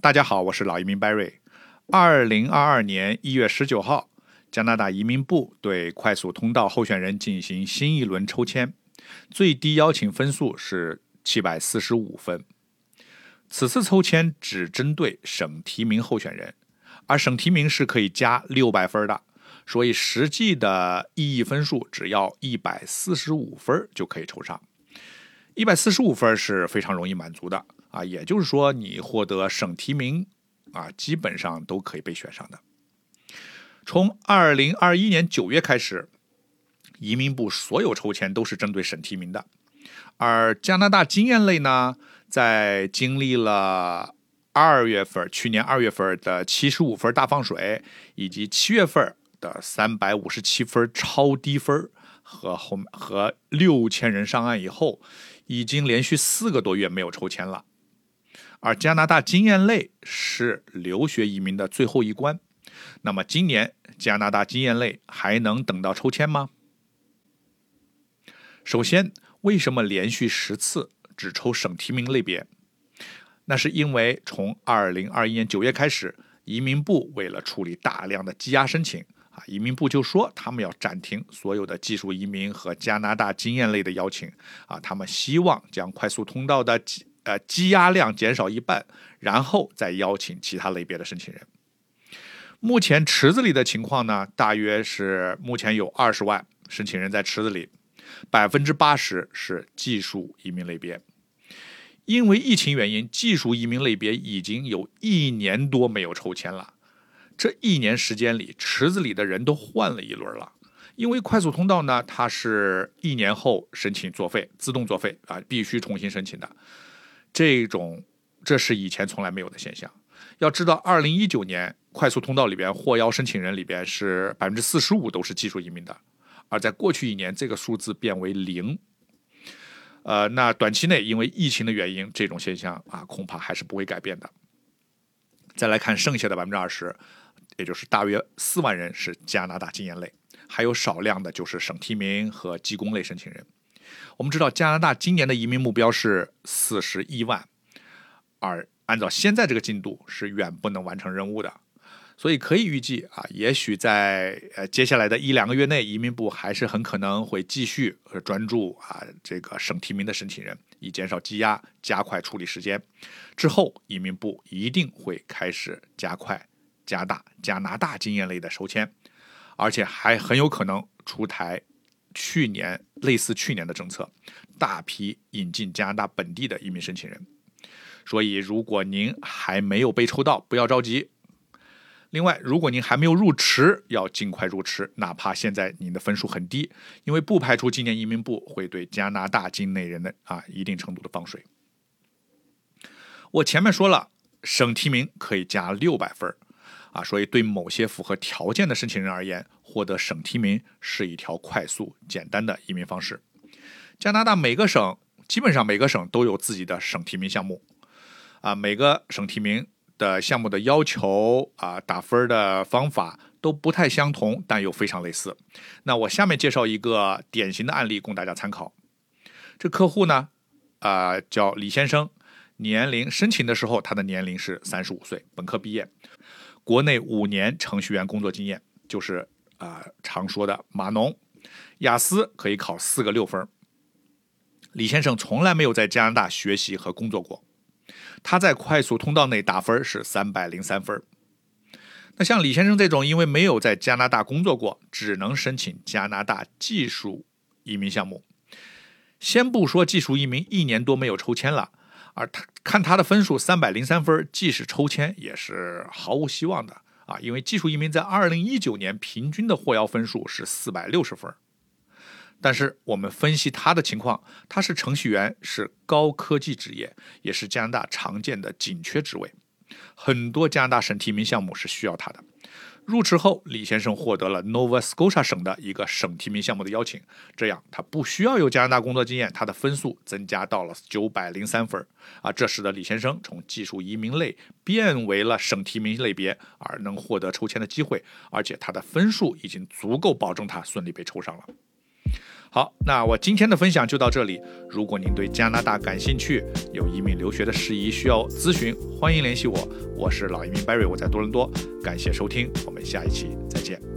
大家好，我是老移民 Barry。二零二二年一月十九号，加拿大移民部对快速通道候选人进行新一轮抽签，最低邀请分数是七百四十五分。此次抽签只针对省提名候选人，而省提名是可以加六百分的，所以实际的意义分数只要一百四十五分就可以抽上。一百四十五分是非常容易满足的。啊，也就是说，你获得省提名啊，基本上都可以被选上的。从二零二一年九月开始，移民部所有抽签都是针对省提名的。而加拿大经验类呢，在经历了二月份去年二月份的七十五分大放水，以及七月份的三百五十七分超低分和后和六千人上岸以后，已经连续四个多月没有抽签了。而加拿大经验类是留学移民的最后一关，那么今年加拿大经验类还能等到抽签吗？首先，为什么连续十次只抽省提名类别？那是因为从二零二一年九月开始，移民部为了处理大量的积压申请啊，移民部就说他们要暂停所有的技术移民和加拿大经验类的邀请啊，他们希望将快速通道的。呃，积压量减少一半，然后再邀请其他类别的申请人。目前池子里的情况呢，大约是目前有二十万申请人在池子里，百分之八十是技术移民类别。因为疫情原因，技术移民类别已经有一年多没有抽签了。这一年时间里，池子里的人都换了一轮了。因为快速通道呢，它是一年后申请作废，自动作废啊，必须重新申请的。这种，这是以前从来没有的现象。要知道，二零一九年快速通道里边获邀申请人里边是百分之四十五都是技术移民的，而在过去一年，这个数字变为零。呃，那短期内因为疫情的原因，这种现象啊，恐怕还是不会改变的。再来看剩下的百分之二十，也就是大约四万人是加拿大经验类，还有少量的就是省提名和技工类申请人。我们知道加拿大今年的移民目标是四十一万，而按照现在这个进度是远不能完成任务的，所以可以预计啊，也许在呃接下来的一两个月内，移民部还是很可能会继续专注啊这个省提名的申请人，以减少积压，加快处理时间。之后，移民部一定会开始加快、加大加拿大经验类的收签，而且还很有可能出台。去年类似去年的政策，大批引进加拿大本地的移民申请人，所以如果您还没有被抽到，不要着急。另外，如果您还没有入池，要尽快入池，哪怕现在您的分数很低，因为不排除今年移民部会对加拿大境内人的啊一定程度的放水。我前面说了，省提名可以加六百分啊，所以对某些符合条件的申请人而言。获得省提名是一条快速、简单的移民方式。加拿大每个省基本上每个省都有自己的省提名项目，啊，每个省提名的项目的要求啊，打分的方法都不太相同，但又非常类似。那我下面介绍一个典型的案例供大家参考。这客户呢，啊，叫李先生，年龄申请的时候他的年龄是三十五岁，本科毕业，国内五年程序员工作经验，就是。啊，常说的码农，雅思可以考四个六分。李先生从来没有在加拿大学习和工作过，他在快速通道内打分是三百零三分。那像李先生这种因为没有在加拿大工作过，只能申请加拿大技术移民项目。先不说技术移民一年多没有抽签了，而他看他的分数三百零三分，即使抽签也是毫无希望的。啊，因为技术移民在二零一九年平均的获邀分数是四百六十分，但是我们分析他的情况，他是程序员，是高科技职业，也是加拿大常见的紧缺职位，很多加拿大省提名项目是需要他的。入职后，李先生获得了 Nova Scotia 省的一个省提名项目的邀请，这样他不需要有加拿大工作经验，他的分数增加到了九百零三分啊，这使得李先生从技术移民类变为了省提名类别，而能获得抽签的机会，而且他的分数已经足够保证他顺利被抽上了。好，那我今天的分享就到这里。如果您对加拿大感兴趣，有移民留学的事宜需要咨询，欢迎联系我。我是老移民 Barry，我在多伦多。感谢收听，我们下一期再见。